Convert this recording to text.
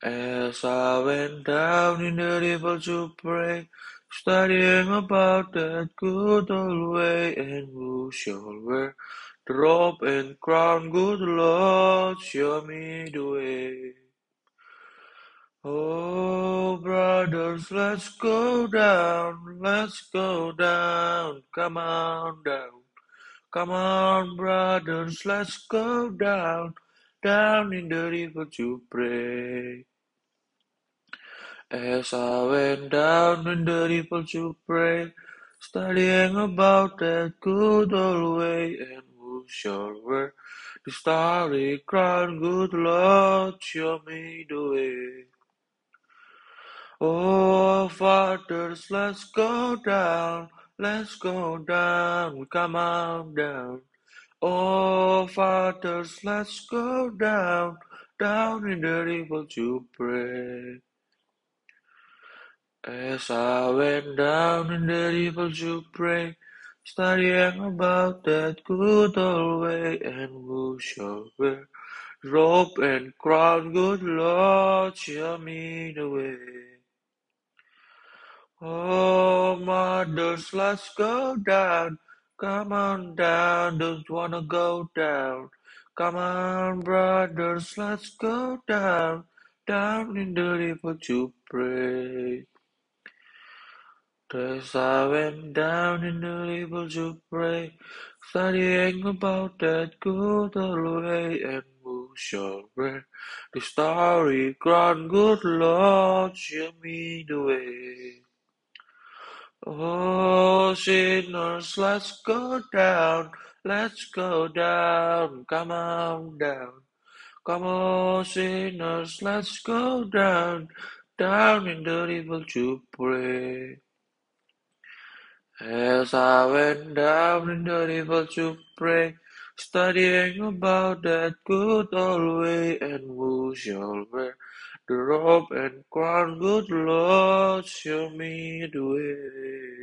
As I went down in the river to pray, studying about that good old way, and who shall wear the robe and crown, good Lord, show me the way. Oh, brothers, let's go down, let's go down, come on down. Come on, brothers, let's go down, down in the river to pray. As I went down in the river to pray, studying about that good old way, and who shall wear the starry crown, good Lord, show me the way. Oh, fathers, let's go down, let's go down, come on down. Oh, fathers, let's go down, down in the river to pray. As I went down in the river to pray, studying about that good old way, and who shall wear robe and crown, good Lord, show me the way. Oh, mothers, let's go down, come on down, don't wanna go down. Come on, brothers, let's go down, down in the river to pray. As I went down in the river to pray, studying about that good old way, and who shall wear the starry crown, good Lord, show me the way. Oh, sinners, let's go down, let's go down, come on down. Come on, sinners, let's go down, down in the river to pray. As I went down in the river to pray, studying about that good old way, and who shall wear Drop and crown, good Lord, show me the way.